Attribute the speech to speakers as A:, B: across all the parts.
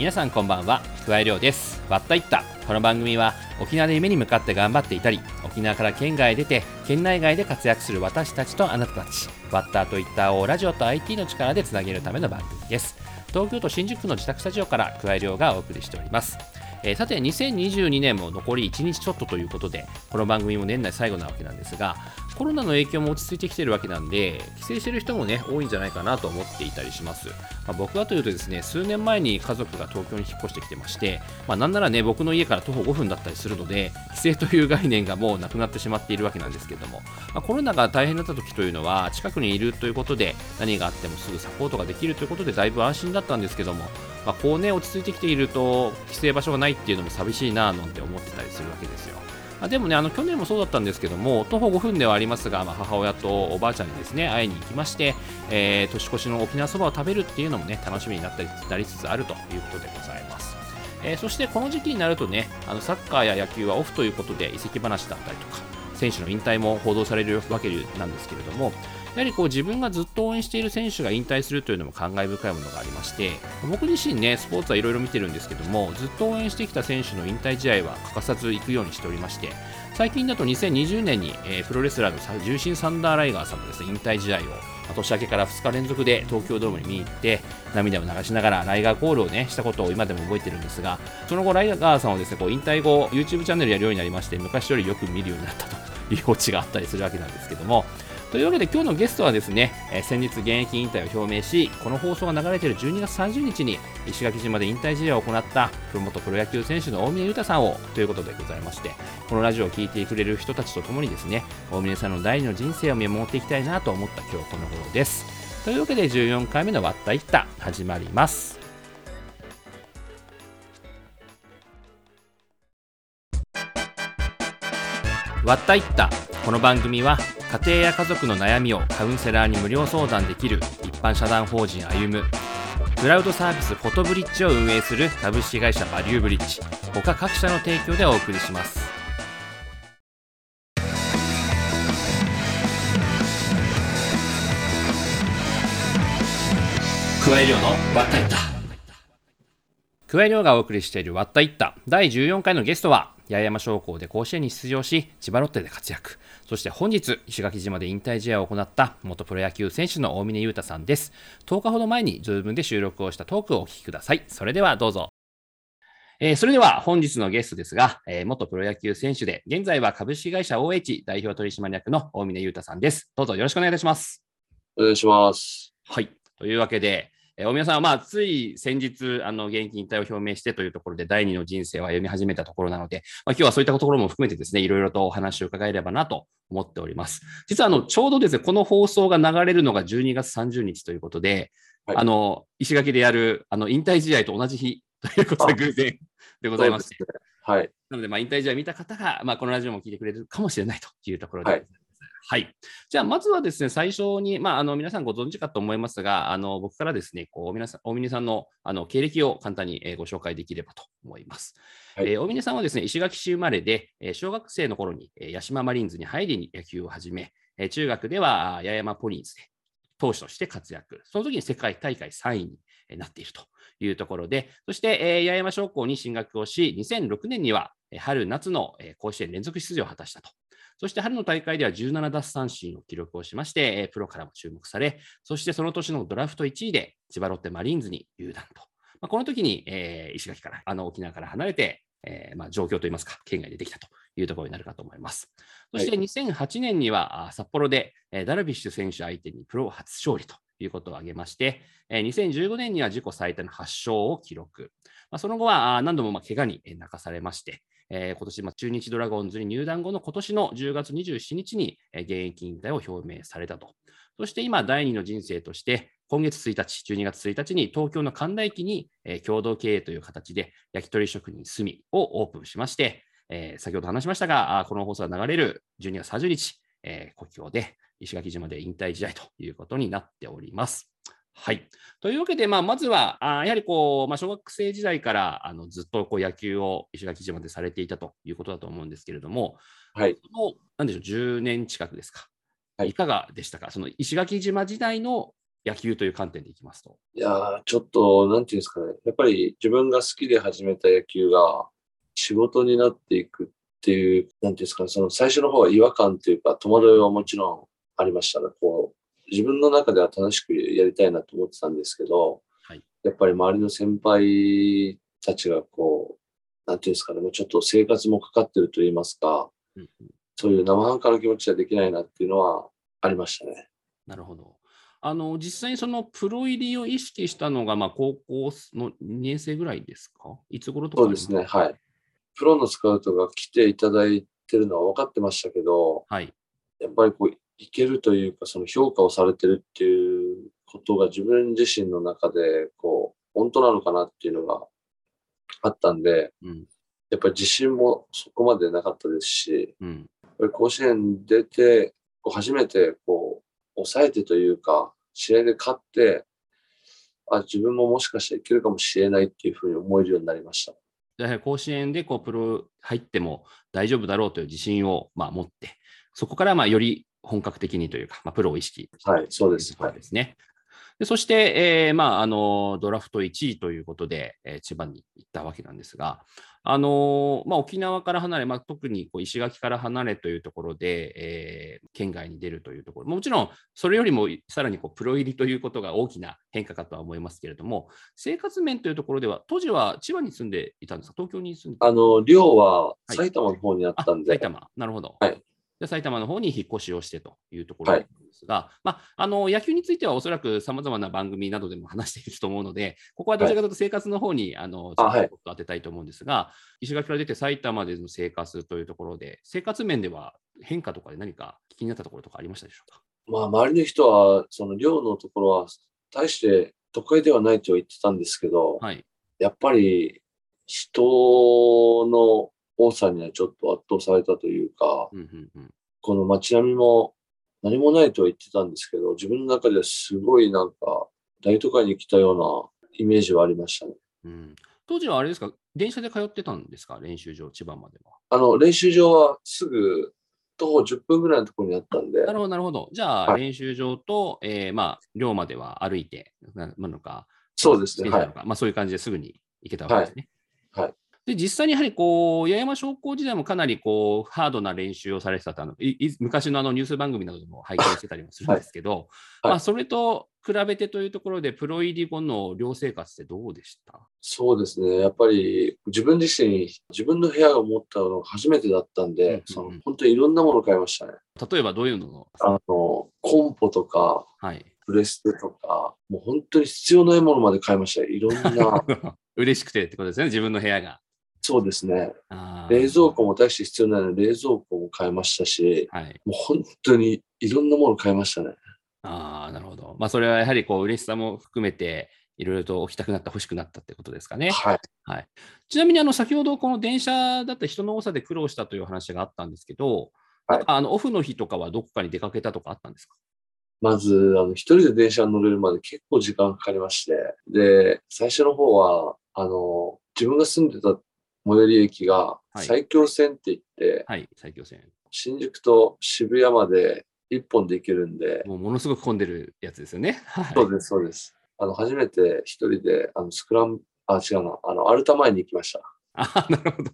A: 皆さんこんばんは。桑井亮です。わったいった。この番組は沖縄で夢に向かって頑張っていたり沖縄から県外へ出て県内外で活躍する私たちとあなたたちワッターといったをラジオと IT の力でつなげるための番組です。東京都新宿区の自宅スタジオから桑井亮がお送りしております。えー、さて2022年も残り1日ちょっとということでこの番組も年内最後なわけなんですがコロナの影響も落ち着いてきてるわけなんで帰省してる人もね多いんじゃないかなと思っていたりします、まあ、僕はというとですね数年前に家族が東京に引っ越してきてまして、まあ、なんならね僕の家から徒歩5分だったりするので帰省という概念がもうなくなってしまっているわけなんですけども、まあ、コロナが大変だった時というのは近くにいるということで何があってもすぐサポートができるということでだいぶ安心だったんですけどもまあ、こうね落ち着いてきていると帰省場所がないっていうのも寂しいななんて思ってたりするわけですよ。あでもね、あの去年もそうだったんですけども、徒歩5分ではありますが、まあ、母親とおばあちゃんにですね会いに行きまして、えー、年越しの沖縄そばを食べるっていうのもね楽しみになったりなりつつあるということでございます。えー、そしてこの時期になるとね、あのサッカーや野球はオフということで移籍話だったりとか、選手の引退も報道されるわけなんですけれども、やはりこう自分がずっと応援している選手が引退するというのも感慨深いものがありまして僕自身ねスポーツはいろいろ見てるんですけどもずっと応援してきた選手の引退試合は欠かさず行くようにしておりまして最近だと2020年に、えー、プロレスラーの重心サンダーライガーさんのです、ね、引退試合を年明けから2日連続で東京ドームに見に行って涙を流しながらライガーコールをねしたことを今でも覚えてるんですがその後ライガーさんをですねこう引退後 YouTube チャンネルやるようになりまして昔よりよく見るようになったというオチがあったりするわけなんですけどもというわけで今日のゲストはですね、えー、先日現役引退を表明し、この放送が流れている12月30日に石垣島で引退試合を行った元プロ野球選手の大峰裕太さんをということでございまして、このラジオを聴いてくれる人たちとともにですね、大峰さんの第二の人生を見守っていきたいなと思った今日この頃です。というわけで14回目の割ったいった始まります。割ったいったこの番組は家庭や家族の悩みをカウンセラーに無料相談できる一般社団法人歩むクラウドサービスフォトブリッジを運営する株式会社バリューブリッジ他各社の提供でお送りします。加え量のわったいった。加え量がお送りしているわったいった。第14回のゲストは八重山商工で甲子園に出場し、千葉ロッテで活躍。そして本日、石垣島で引退試合を行った元プロ野球選手の大峰裕太さんです。10日ほど前にズームで収録をしたトークをお聞きください。それではどうぞ。えー、それでは本日のゲストですが、えー、元プロ野球選手で、現在は株式会社 OH 代表取締役の大峰裕太さんです。どうぞよろしくお願いいたします。
B: お願いします。
A: はい。というわけで、えー、大宮さんは、まあ、つい先日、あの、現役引退を表明してというところで、第二の人生を歩み始めたところなので、まあ、今日はそういったところも含めてですね、いろいろとお話を伺えればなと思っております。実は、あの、ちょうどですね、この放送が流れるのが12月30日ということで、はい、あの、石垣でやる、あの、引退試合と同じ日 ということで、偶然 でございまして。
B: はい。
A: なので、まあ、引退試合見た方が、まあ、このラジオも聞いてくれるかもしれないというところで、はいはい。じゃあ、まずはですね、最初に、まあ、あの、皆さんご存知かと思いますが、あの、僕からですね、こう、皆さん、大峰さんの、あの、経歴を簡単に、えー、ご紹介できればと思います。はい、えー、大峰さんはですね、石垣市生まれで、えー、小学生の頃に、えー、八島マリーンズに入りに野球を始め、えー、中学では八重山ポリーズで投手として活躍。その時に世界大会3位になっているというところで、そして、えー、八重山商工に進学をし、2006年には春夏の甲子園連続出場を果たしたとそして春の大会では17奪三振を記録をしまして、プロからも注目され、そしてその年のドラフト1位で千葉ロッテマリーンズに入団と。まあ、この時に、えー、石垣から、あの沖縄から離れて、えー、まあ、状況といいますか、県外でできたというところになるかと思います。そして2008年には、札幌で、えダルビッシュ選手相手にプロ初勝利ということを挙げまして、え2015年には自己最多の8勝を記録。まあ、その後は何度もまあ怪我に泣かされまして、えー、今年、まあ、中日ドラゴンズに入団後の今年の10月27日に、えー、現役引退を表明されたと。そして今、第二の人生として、今月1日、12月1日に東京の神田駅に、えー、共同経営という形で焼き鳥職人すみをオープンしまして、えー、先ほど話しましたが、この放送が流れる12月30日、えー、故郷で石垣島で引退試合ということになっております。はい。というわけで、まあ、まずは、あやはりこう、まあ、小学生時代からあのずっとこう野球を石垣島でされていたということだと思うんですけれども、
B: はい。
A: のなんでしょう、10年近くですか？はい、いかがでしたか？その石垣島時代の野球という観点でいきますと。
B: いやー、ちょっと、なんていうんですかね。やっぱり自分が好きで始めた野球が仕事になっていくっていう、なんていうんですかね。その最初の方は違和感というか、戸惑いはもちろんありましたね。こう、自分の中では楽しくやりたいなと思ってたんですけど、
A: はい
B: やっぱり周りの先輩たちがこう、なんていうんですかね。もうちょっと生活もかかってると言いますか、
A: うんうん
B: そういう生半可な気持ちはできないなっていうのはありましたね。
A: なるほど。あの実際にそのプロ入りを意識したのが、まあ、高校の2年生ぐらいですか？いつ頃とか
B: そうですね、はい。プロのスカウトが来ていただいてるのは分かってましたけど、
A: はい。
B: やっぱりこう、いけるというか、その評価をされてるっていうことが自分自身の中で、こう、本当なのかなっていうのがあったんで、
A: うん。
B: やっぱり自信もそこまでなかったですし、
A: うん。
B: 甲子園出て、こう初めてこう、抑えてというか、試合で勝って、あ、自分ももしかしたらいけるかもしれないっていうふうに思えるようになりました。
A: 甲子園でこうプロ入っても大丈夫だろうという自信をまあ持って、そこからまあより本格的にというか、まあ、プロを意識して
B: はいそうです。
A: といですね。でそして、えーまあ、あのドラフト1位ということで、えー千葉に行ったわけなんですが、あのまあ、沖縄から離れ、まあ、特にこう石垣から離れというところで、えー県外に出るというところ、もちろんそれよりもさらにこうプロ入りということが大きな変化かとは思いますけれども、生活面というところでは、当時は千葉に住んでいたんですか、東京に住んで
B: あの、寮は
A: はい。
B: 埼玉の方にあったんで、
A: 埼玉、なるほど。
B: はい
A: で埼玉の方に引っ越しをしてというところなんですが、まあ、あの野球についてはおそらくさまざまな番組などでも話していると思うので、ここはどちらかというと生活の方に、あのちょっと当てたいと思うんですが、石垣から出て埼玉での生活というところで、生活面では変化とかで何か気になったところとかありましたでしょうか？
B: まあ、周りの人は、その寮のところは、大して都会ではないとは言ってたんですけど、
A: はい。
B: やっぱり人の多さにはちょっと圧倒されたというか、
A: うんうんうん
B: この街並みも何もないとは言ってたんですけど、自分の中ではすごいなんか、大都会に来たようなイメージはありましたね。
A: うん、当時はあれですか、電車で通ってたんですか、練習場、千葉までは。
B: あの、練習場はすぐ徒歩10分ぐらいのところにあったんで
A: な、るほど、なるほど。じゃあ、
B: はい
A: 練習場と、えーまあ、寮までは歩いてななのか、
B: そうですね。は
A: いまあ、そういう感じですぐに行けたわけですね。
B: はいはい
A: で、実際にやはりこう、八重山商工時代もかなりこう、ハードな練習をされてたといい昔のあのニュース番組などでも拝見してたりもするんですけど、
B: はい
A: まあ、それと比べてというところで、プロ入り後の寮生活ってどうでした？
B: そうですね。やっぱり自分自身、自分の部屋を持ったのが初めてだったんで、
A: うんうんうん
B: その本当にいろんなものを買いましたね。
A: 例えばどういうのの
B: あの、コンポとか、
A: はい。
B: プレステとか、もう本当に必要ないものまで買いましたよ。いろんな、
A: 嬉しくてってことですね、自分の部屋が。
B: そうですね。冷蔵庫も大して必要ないので、冷蔵庫も買いましたし、
A: はい。
B: もう本当にいろんなもの買いましたね。
A: ああ、なるほど。まあ、それはやはりこう嬉しさも含めて、いろいろと置きたくなった、欲しくなったってことですかね。
B: はい。
A: ちなみに、あの、先ほどこの電車だった人の多さで苦労したという話があったんですけど、
B: はい
A: あのオフの日とかはどこかに出かけたとかあったんですか？
B: まず、あの、一人で電車に乗れるまで結構時間かかりまして、で、最初の方は、あの、自分が住んでた最寄り駅が
A: はい
B: 埼京線って言って、
A: はい、埼京線。
B: 新宿と渋谷まで一本で行けるんで、
A: もうものすごく混んでるやつですよね。はい
B: そうです、そうです。あの、初めて一人で、あの、スクラン、あ、違うな、あの、アルタ前に行きました。
A: あなるほど。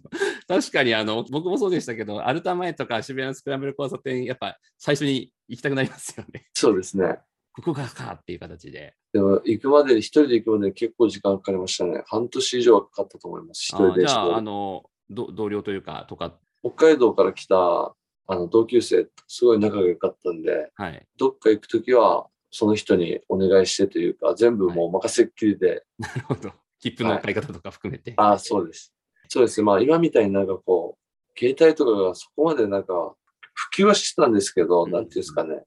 A: 確かにあの僕もそうでしたけど、アルタ前とか渋谷のスクランブル交差点、やっぱ最初に行きたくなりますよね。
B: そうですね。
A: ここがかっていう形で。
B: でも、行くまでに、一人で行くまでに結構時間かかりましたね。半年以上はかかったと思います。一
A: あ
B: 人で
A: ーじゃあ、あのど同僚というか、とか、
B: 北海道から来た、あの、同級生とすごい仲が良かったんで、
A: はい。
B: どっか行くときは、その人にお願いしてというか、全部もう任せっきりで、
A: なるほど。切符の買い方とか含めて。
B: ああ、そうです。そうですね。まあ、今みたいになんかこう、携帯とかがそこまでなんか、普及はしてたんですけど、
A: うん
B: なんていうんですかね。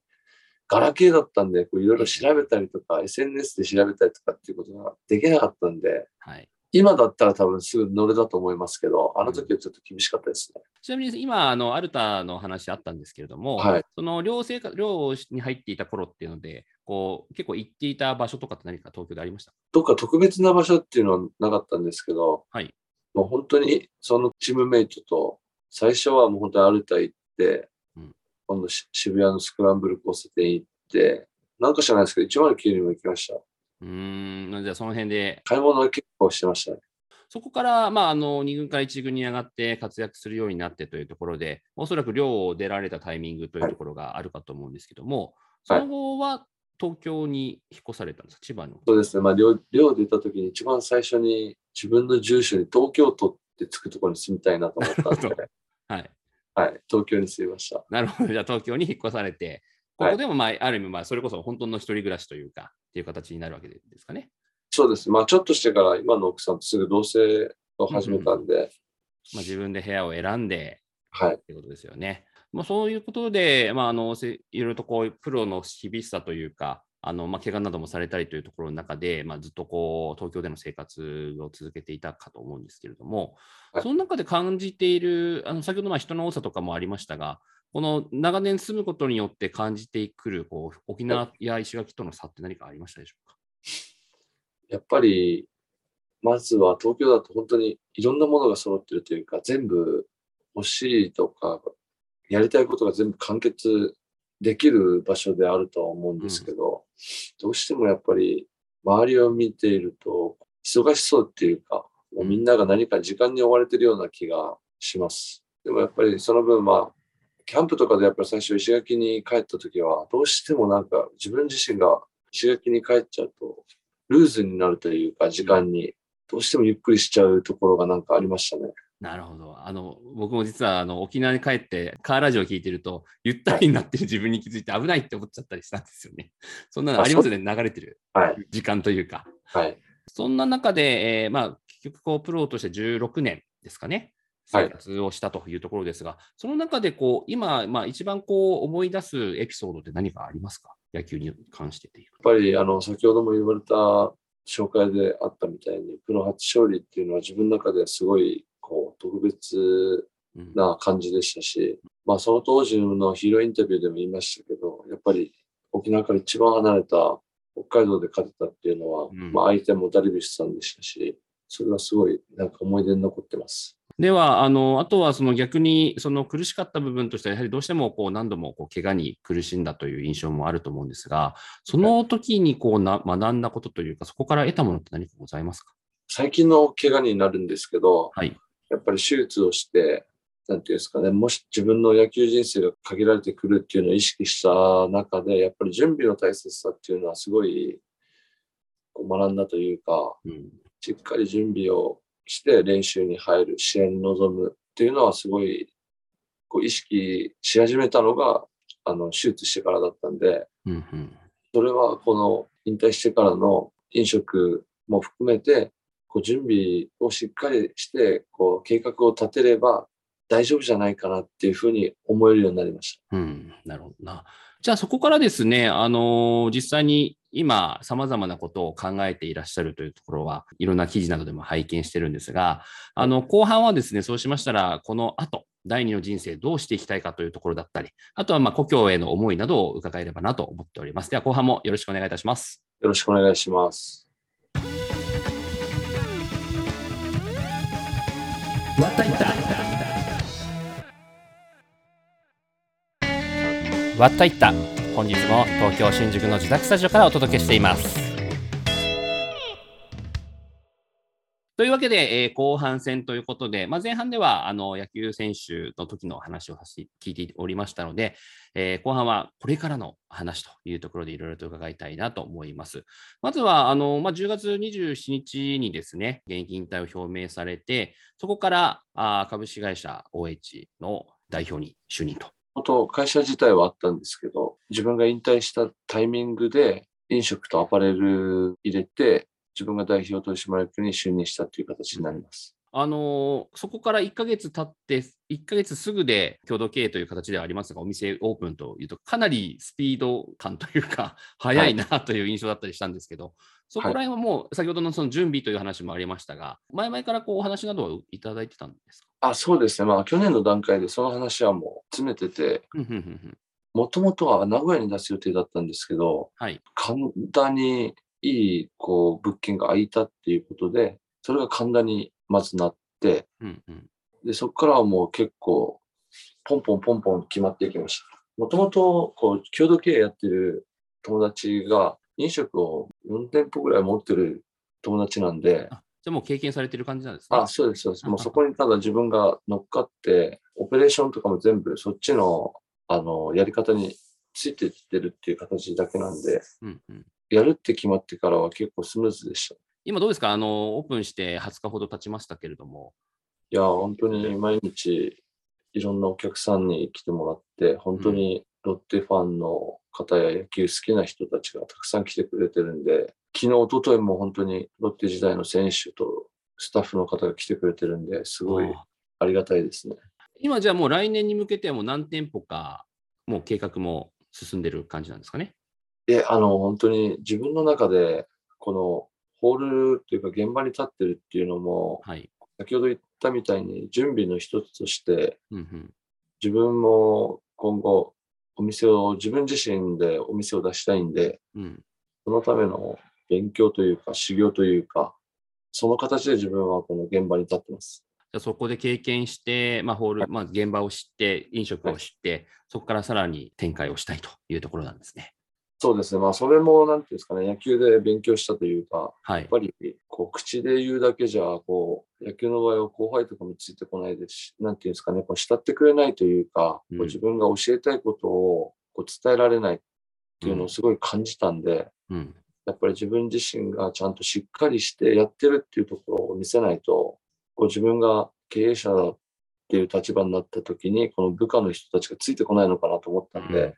B: ガラケーだったんで、こういろいろ調べたりとか、SNS で調べたりとかっていうことができなかったんで、
A: はい。
B: 今だったら多分すぐ乗れたと思いますけど、あの時はちょっと厳しかったですね。
A: ちなみに今、あのアルタの話あったんですけれども、
B: はい
A: その寮生活寮に入っていた頃っていうので、こう結構行っていた場所とかって何か東京でありました？
B: どっか特別な場所っていうのはなかったんですけど、
A: はい
B: もう本当にそのチームメイトと、最初はもう本当にアルタ行って、
A: うん
B: 今度し渋谷のスクランブル交差点行って、なんか知らないですけど、109にも行きました。
A: うーん、じゃあその辺で、
B: 買い物は結構してましたね。
A: そこから、まあ、あの2軍から1軍に上がって活躍するようになってというところで、おそらく寮を出られたタイミングというところがあるかと思うんですけども、その後は東京に引っ越されたんですか、千葉の。
B: そうですね。まあ、寮寮出た時に一番最初に自分の住所に東京都ってつくところに住みたいなと思ったん
A: なるほ
B: で、
A: はい。
B: はい、東京に住みました。
A: なるほど。じゃあ東京に引っ越されて、ここでも、まあ、ある意味、まあ、それこそ本当の一人暮らしというか、っていう形になるわけですかね。
B: そうです。まあ、ちょっとしてから今の奥さんとすぐ同棲を始めたんで、
A: まあ、自分で部屋を選んで、
B: はい。
A: ってことですよね。まあ、そういうことで、まあ、あのせいろいろとこうプロの厳しさというか、あのまあ、怪我などもされたりというところの中で、まあ、ずっとこう東京での生活を続けていたかと思うんですけれども、
B: はい
A: その中で感じている、あの先ほどまあ人の多さとかもありましたが、この長年住むことによって感じてくるこう沖縄や石垣との差って何かありましたでしょうか？
B: やっぱり、まずは東京だと本当にいろんなものが揃ってるというか、全部欲しいとか、やりたいことが全部完結できる場所であるとは思うんですけど、どうしてもやっぱり周りを見ていると、忙しそうっていうか、もうみんなが何か時間に追われてるような気がします。でもやっぱりその分、まあ、キャンプとかでやっぱり最初石垣に帰った時は、どうしてもなんか自分自身が石垣に帰っちゃうと、ルーズになるというか、時間に、どうしてもゆっくりしちゃうところがなんかありましたね。
A: なるほど。あの僕も実はあの沖縄に帰ってカーラジオを聞いてると、ゆったりになってる自分に気づいて危ないって思っちゃったりしたんですよね。そんなのありますよね、流れてる
B: はい。
A: 時間というか。
B: はい。
A: そんな中で、えーまあ、結局こう、プロとして16年ですかね、
B: はい
A: 生活をしたというところですが、その中でこう今、まあ、一番こう思い出すエピソードって何かありますか？野球に関してという
B: やっぱり、あの、先ほども言われた紹介であったみたいに、プロ初勝利っていうのは自分の中ではすごい、こう、特別
A: うん
B: な感じでしたし、まあ、その当時のヒーローインタビューでも言いましたけど、やっぱり沖縄から一番離れた北海道で勝てたっていうのは、
A: うん
B: まあ、相手もダルビッシュさんでしたし、それはすごい、なんか思い出に残ってます。
A: では、あのあとはその逆にその苦しかった部分としては、やはりどうしてもこう何度もこう怪我に苦しんだという印象もあると思うんですが、その時にこうな学んだことというか、そこから得たものって何かございますか？
B: 最近の怪我になるんですけど、
A: はい。
B: やっぱり手術をして、なんていうんですかね、もし自分の野球人生が限られてくるっていうのを意識した中で、やっぱり準備の大切さっていうのはすごい学んだというか、
A: うん。
B: しっかり準備をして練習に入る、試合に臨むっていうのはすごいこう意識し始めたのが、あの、手術してからだったんで、
A: うんうん。
B: それはこの引退してからの飲食も含めて、こう準備をしっかりして、こう計画を立てれば大丈夫じゃないかなっていうふうに思えるようになりまし
A: うん、なるほどな。じゃあそこからですね、あのー実際に今、さまざまなことを考えていらっしゃるというところは、いろんな記事などでも拝見してるんですが、あの後半はですね、そうしましたら、この後、第二の人生どうしていきたいかというところだったり、あとはまあ故郷への思いなどを伺えればなと思っております。では後半もよろしくお願いいたします。
B: た。よろしくお願いします。
A: わったいった。わったいった。本日も東京新宿の自宅スタジオからお届けしています。というわけで、えー後半戦ということで、まあ、前半ではあの野球選手の時の話を聞いておりましたので、えー後半はこれからの話というところでいろいろと伺いたいなと思います。まずはあの、まあ、10月27日にですね、現役引退を表明されて、そこからあ株式会社 OH の代表に就任と。
B: 本当、会社自体はあったんですけど、自分が引退したタイミングで飲食とアパレル入れて、自分が代表取締役に就任したという形になります。
A: あのーそこから1ヶ月経って、1ヶ月すぐで共同経営という形ではありますが、お店オープンというと、かなりスピード感というか、早いなという印象だったりしたんですけど、そこら辺はもう、先ほどのその準備という話もありましたが、前々からこうお話などをいただいてたんですか？
B: あ、そうですね。まあ、去年の段階でその話はもう詰めてて、もともとは名古屋に出す予定だったんですけど、
A: はい。
B: 神田にいいこう物件が空いたっていうことで、それが神田にまずなって、
A: うんうん
B: で、そこからはもう結構、ポンポンポンポン決まっていきました。もともと、こう、共同経営やってる友達が飲食を4店舗ぐらい持ってる友達なんで、
A: あじゃあもう経験されてる感じなんですね。
B: あ、そうです、そうです。
A: うん
B: もうそこにただ自分が乗っかって、オペレーションとかも全部そっちの、あの、やり方についていってるっていう形だけなんで、
A: うんうん、
B: やるって決まってからは結構スムーズでした。
A: 今どうですか？あの、オープンして20日ほど経ちましたけれども。
B: いや、本当に毎日いろんなお客さんに来てもらって、本当にロッテファンの方や野球好きな人たちがたくさん来てくれてるんで、昨日、一昨日も本当にロッテ時代の選手とスタッフの方が来てくれてるんで、すごい
A: あ
B: ありがたいですね。
A: 今じゃあもう来年に向けてはもう何店舗か、もう計画も進んでる感じなんですかね？
B: で、あの、本当に自分の中で、このホールというか現場に立ってるっていうのも、
A: はい。
B: 先ほど言ったみたいに準備の一つとして、
A: うんうん、
B: 自分も今後、お店を、自分自身でお店を出したいんで、
A: うん。
B: そのための勉強というか、修行というか、その形で自分はこの現場に立ってます。
A: じゃあそこで経験して、まあ、ホール、
B: はい
A: まあ、現場を知って、飲食を知って、そこからさらに展開をしたいというところなんですね。
B: そうですね。まあ、それも、なんていうんですかね、野球で勉強したというか、
A: はい
B: やっ。ぱり、こう、口で言うだけじゃ、こう、野球の場合は後輩とかもついてこないですし、なんていうんですかね、こう、慕ってくれないというか、
A: うん
B: こう自分が教えたいことをこう伝えられないっていうのをすごい感じたんで、
A: うん。
B: やっぱり自分自身がちゃんとしっかりしてやってるっていうところを見せないと、こう自分が経営者っていう立場になった時に、この部下の人たちがついてこないのかなと思ったんで、
A: うん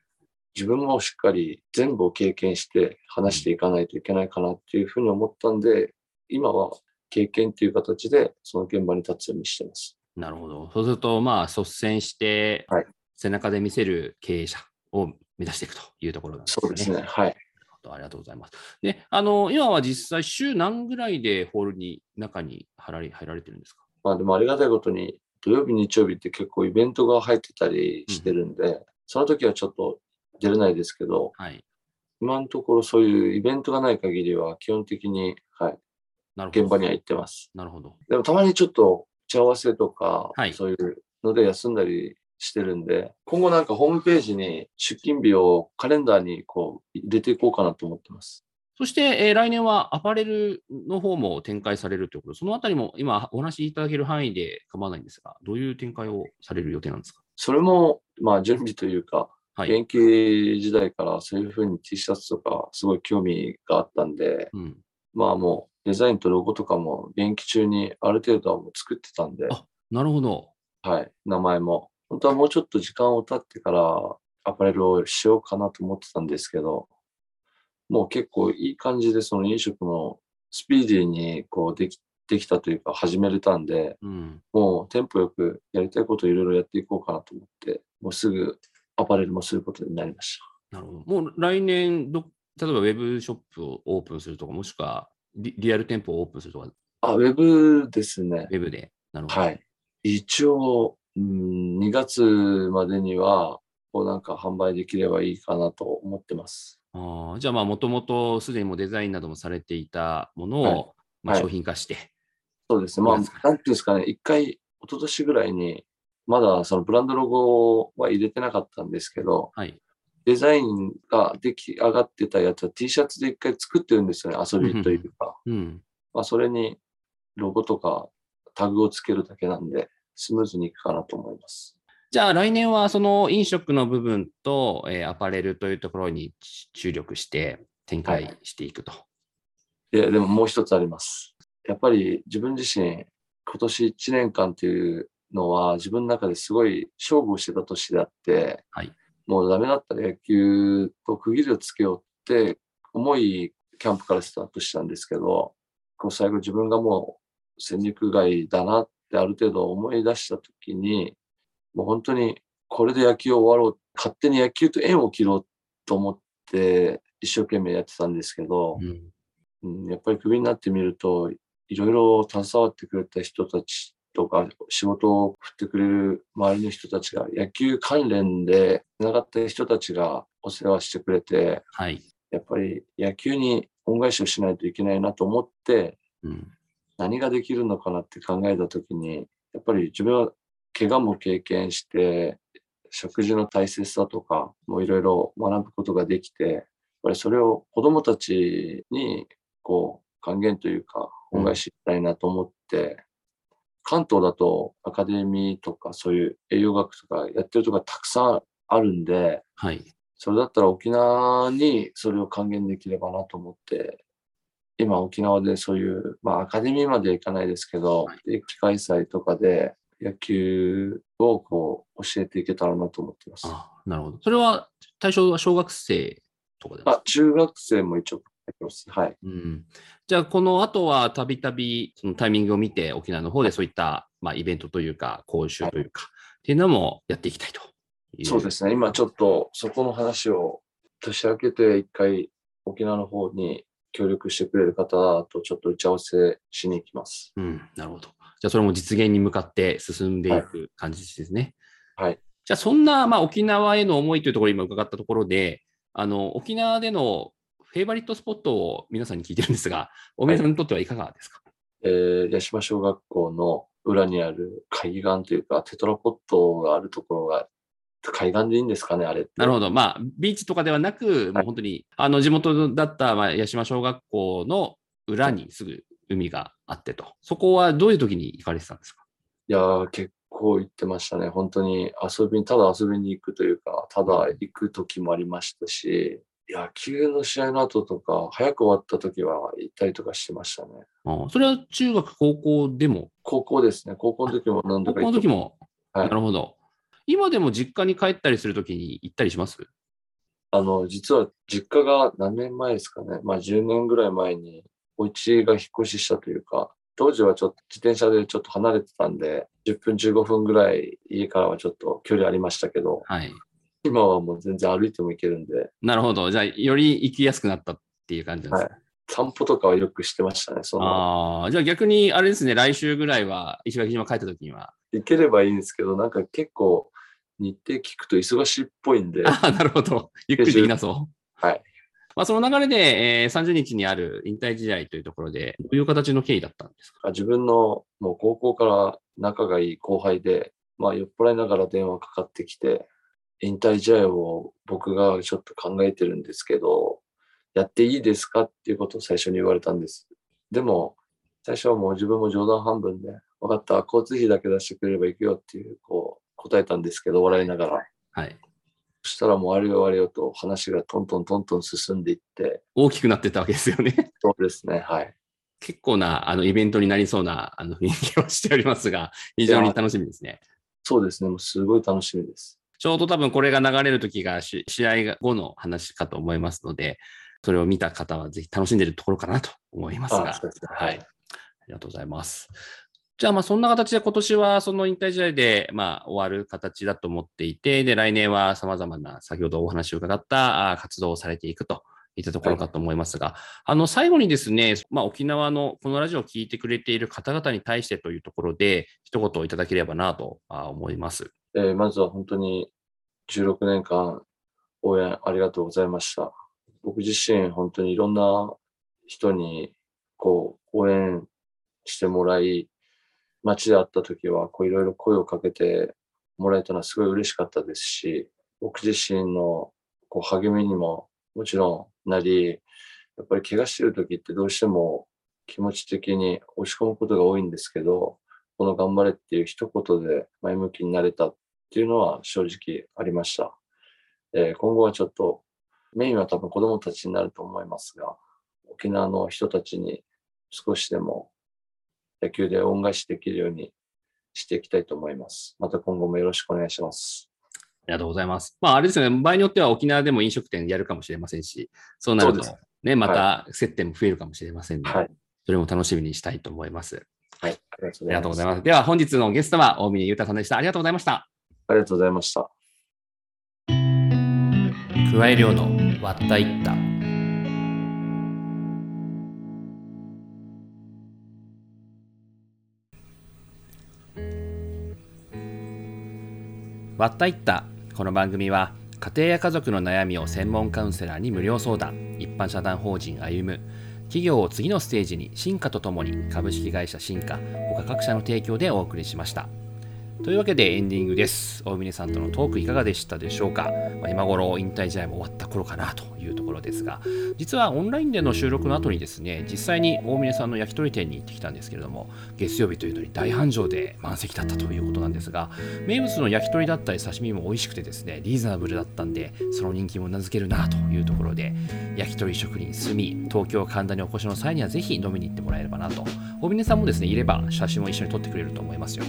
B: 自分もしっかり全部を経験して話していかないといけないかなっていうふうに思ったんで、今は経験っていう形でその現場に立つようにしてます。
A: なるほど。そうすると、まあ、率先して
B: はい、
A: 背中で見せる経営者を目指していくというところなんですね。
B: そうですね。はい。
A: ありがとうございます。で、あの、今は実際、週何ぐらいでホールに、中に入られ入られてるんですか？
B: まあでもありがたいことに、土曜日、日曜日って結構イベントが入ってたりしてるんで、その時はちょっと出れないですけど、
A: はい。
B: 今のところそういうイベントがない限りは基本的に、はい、
A: なるほど。
B: 現場には行ってます。
A: なるほど。
B: でもたまにちょっと打ち合わせとか、
A: はい
B: そういうので休んだりしてるんで、今後なんかホームページに出勤日をカレンダーにこう入れていこうかなと思ってます。
A: そして、えー来年はアパレルの方も展開されるということで、そのあたりも今お話しいただける範囲で構わないんですが、どういう展開をされる予定なんですか？
B: それも、まあ準備というか、
A: はい。
B: 現役時代からそういうふうに T シャツとかすごい興味があったんで、
A: うん。
B: まあもうデザインとロゴとかも現役中にある程度はもう作ってたんで、
A: あなるほど。
B: はい、名前も。本当はもうちょっと時間を経ってからアパレルをしようかなと思ってたんですけど、もう結構いい感じでその飲食もスピーディーにこうできできたというか始めれたんで、
A: うん。
B: もうテンポよくやりたいことをいろいろやっていこうかなと思って、もうすぐアパレルもすることになりまし
A: なるほど。もう来年ど、例えばウェブショップをオープンするとか、もしくはリリアル店舗をオープンするとか、
B: た。あ、ウェブですね
A: ウ。ェブで。なるほど。
B: はい。一応、うん、2月までには、こうなんか販売できればいいかなと思ってます。
A: あーじゃあ、まあ、もともとすでにもうデザインなどもされていたものを、
B: はい
A: まあ、
B: はい
A: 商品化して、
B: そうですね。まあ、なんていうんですかね、一回、一昨年ぐらいに、まだそのブランドロゴは入れてなかったんですけど、
A: はい。
B: デザインが出来上がってたやつは T シャツで一回作ってるんですよね、遊びというか。
A: うん。
B: まあ、それにロゴとかタグをつけるだけなんで、スムーズにいくかなと思います。
A: じゃあ、来年はその飲食の部分と、えーアパレルというところに注力して展開していくと。
B: いや、でももう一つあります。やっぱり自分自身、今年1年間っていうのは自分の中ですごい勝負をしてた年であって、
A: はい
B: もうダメだったら野球と区切りをつけようって重いキャンプからスタートしたんですけど、こう最後自分がもう戦力外だなってある程度思い出した時に、もう本当にこれで野球を終わろう、勝手に野球と縁を切ろうと思って一生懸命やってたんですけど、
A: うん
B: うん、やっぱりクビになってみると、いろいろ携わってくれた人たちとか、仕事を振ってくれる周りの人たちが、野球関連で繋がった人たちがお世話してくれて、
A: はい。
B: やっぱり野球に恩返しをしないといけないなと思って、
A: うん。
B: 何ができるのかなって考えたときに、やっぱり自分は怪我も経験して、食事の大切さとかもいろいろ学ぶことができて、ぱりそれを子供たちに、こう、還元というか、恩返ししたいなと思って、関東だとアカデミーとかそういう栄養学とかやってるとこがたくさんあるんで、
A: はい。
B: それだったら沖縄にそれを還元できればなと思って、今沖縄でそういう、まあアカデミーまではいかないですけど、定期開催とかで野球をこう教えていけたらなと思ってます。
A: あなるほど。それは対象は小学生とかですか？
B: あ、中学生も一応。はい。
A: うん、じゃあ、この後はたびたびそのタイミングを見て、沖縄の方でそういった、まあ、イベントというか、講習というか、っていうのもやっていきたいという。
B: そうですね。今ちょっとそこの話を年明けて一回沖縄の方に協力してくれる方とちょっと打ち合わせしに行きます。
A: うん、なるほど。じゃあ、それも実現に向かって進んでいく感じですね。
B: はい。
A: じゃあ、そんな、まあ、沖縄への思いというところを今伺ったところで、あの、沖縄でのフェイバリットスポットを皆さんに聞いてるんですが、大宮さんにとってはいかがですか、
B: えー、八島小学校の裏にある海岸というか、テトラポットがあるところが、海岸でいいんですかね、あれ。
A: なるほど。まあ、ビーチとかではなく、もう本当に、あの、地元だった、まあ、八島小学校の裏にすぐ海があってと。そこはどういう時に行かれてたんですか？
B: いやー、結構行ってましたね。本当に遊びに、ただ遊びに行くというか、ただ行く時もありましたし、野球の試合の後とか、早く終わった時は行ったりとかしてましたね。
A: あそれは中学、高校でも、
B: 高校ですね。高校の時も何度
A: 高
B: か行って
A: 校の時も、
B: はい
A: なるほど。今でも実家に帰ったりするときに行ったりします？
B: あの、実は実家が何年前ですかね。まあ10年ぐらい前に、お家が引っ越ししたというか、当時はちょっと自転車でちょっと離れてたんで、10分15分ぐらい家からはちょっと距離ありましたけど、
A: はい。
B: 今はもう全然歩いても行けるんで、
A: なるほど。じゃあ、より行きやすくなったっていう感じなんですね。
B: 散歩とかはよくしてましたね。その
A: ああ、じゃあ逆に、あれですね、来週ぐらいは石垣島帰ったときには。
B: 行ければいいんですけど、なんか結構日程聞くと忙しいっぽいんで、
A: ああ、なるほど。ゆっくりできなそう。
B: はい。
A: まあ、その流れで、えー30日にある引退試合というところで、どういう形の経緯だったんですか？
B: 自分のもう高校から仲がいい後輩で、まあ酔っ払いながら電話かかってきて、引退試合を僕がちょっと考えてるんですけど、やっていいですかっていうことを最初に言われたんです。でも、最初はもう自分も冗談半分で、分かった、交通費だけ出してくれれば行くよっていう、こう、答えたんですけど、笑いながら。
A: はい。
B: そしたらもうあれよあれよと話がトントントントン進んでいって、
A: 大きくなってったわけですよね。
B: そうですね、はい。
A: 結構なあのイベントになりそうなあの雰囲気をしておりますが、非常に楽しみですね。
B: そうですね、もうすごい楽しみです。
A: ちょうど多分これが流れる時がし試合後の話かと思いますので、それを見た方はぜひ楽しんでいるところかなと思いますが。
B: あそうですね
A: はい。ありがとうございます。じゃあ、まあ、そんな形で今年はその引退試合で、まあ、終わる形だと思っていて、で、来年は様々な先ほどお話を伺った活動をされていくといったところかと思いますが、あの、最後にですね、まあ、沖縄のこのラジオを聞いてくれている方々に対してというところで、一言をいただければなと思います。
B: えーまずは本当に16年間応援ありがとうございました。僕自身本当にいろんな人にこう応援してもらい、街で会った時はこういろいろ声をかけてもらえたのはすごい嬉しかったですし、僕自身のこう励みにももちろんなり、やっぱり怪我してる時ってどうしても気持ち的に落ち込むことが多いんですけど、この頑張れっていう一言で前向きになれたっていうのは正直ありました。えー今後はちょっとメインは多分子供たちになると思いますが、沖縄の人たちに少しでも野球で恩返しできるようにしていきたいと思います。また今後もよろしくお願いします。
A: ありがとうございます。まあ、あれですよね、場合によっては沖縄でも飲食店やるかもしれませんし、そうなるとね、また接点も増えるかもしれませんので、
B: はい。
A: それも楽しみにしたいと思います。
B: はい。あり
A: がとうございます。
B: す。
A: では、本日のゲストは大峰裕太さんでした。ありがとうございました。
B: ありがとうございました。
A: 加え量の割ったいった。割ったいったこの番組は家庭や家族の悩みを専門カウンセラーに無料相談一般社団法人歩む企業を次のステージに進化とともに株式会社進化他各社の提供でお送りしました。というわけでエンディングです。大峰さんとのトークいかがでしたでしょうか、まあ、今頃引退試合も終わった頃かなというところですが実はオンラインでの収録の後にですね実際に大峰さんの焼き鳥店に行ってきたんですけれども月曜日というのに大繁盛で満席だったということなんですが名物の焼き鳥だったり刺身も美味しくてですねリーズナブルだったんでその人気も名付けるなというところで焼き鳥職人すみ東京神田にお越しの際にはぜひ飲みに行ってもらえればなと。大峰さんもですねいれば写真も一緒に撮ってくれると思いますよ。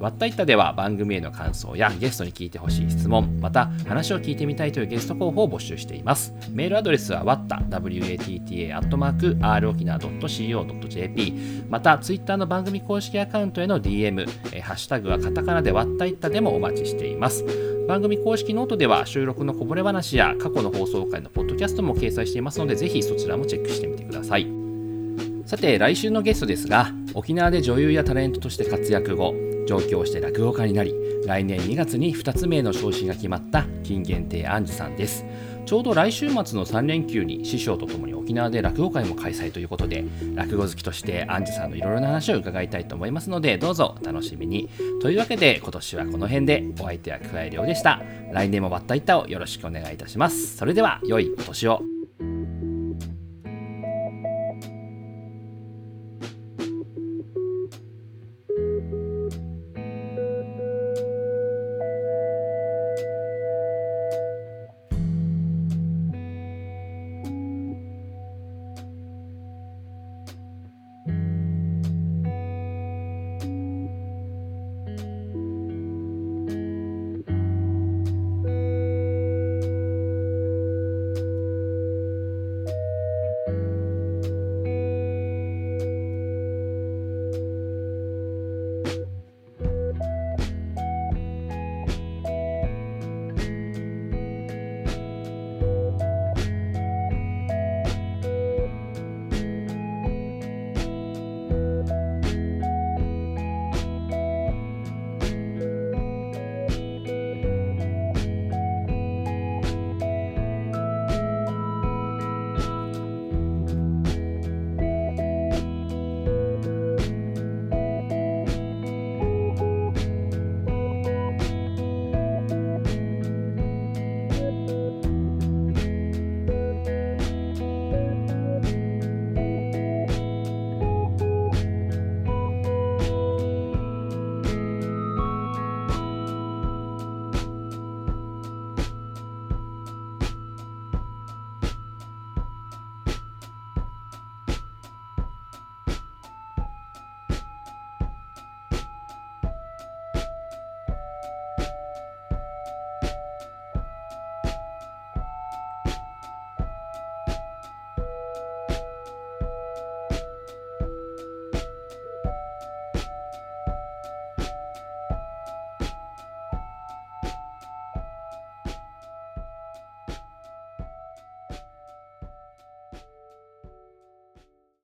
A: わったいったでは番組への感想やゲストに聞いてほしい質問、また話を聞いてみたいというゲスト候補を募集しています。メールアドレスは watta.watta.r-okina.co.jp また、ツイッターの番組公式アカウントへの DM、えハッシュタグはカタカナでわったいったでもお待ちしています。番組公式ノートでは収録のこぼれ話や過去の放送回のポッドキャストも掲載していますので、ぜひそちらもチェックしてみてください。さて、来週のゲストですが、沖縄で女優やタレントとして活躍後、上京して落語家になり来年2月に二ツ目の昇進が決まった金限定アンジュさんです。ちょうど来週末の3連休に師匠とともに沖縄で落語会も開催ということで落語好きとしてアンジュさんのいろいろな話を伺いたいと思いますのでどうぞお楽しみに。というわけで今年はこの辺でお相手は桑井亮でした。来年もバッタイタをよろしくお願いいたします。それでは良いお年を。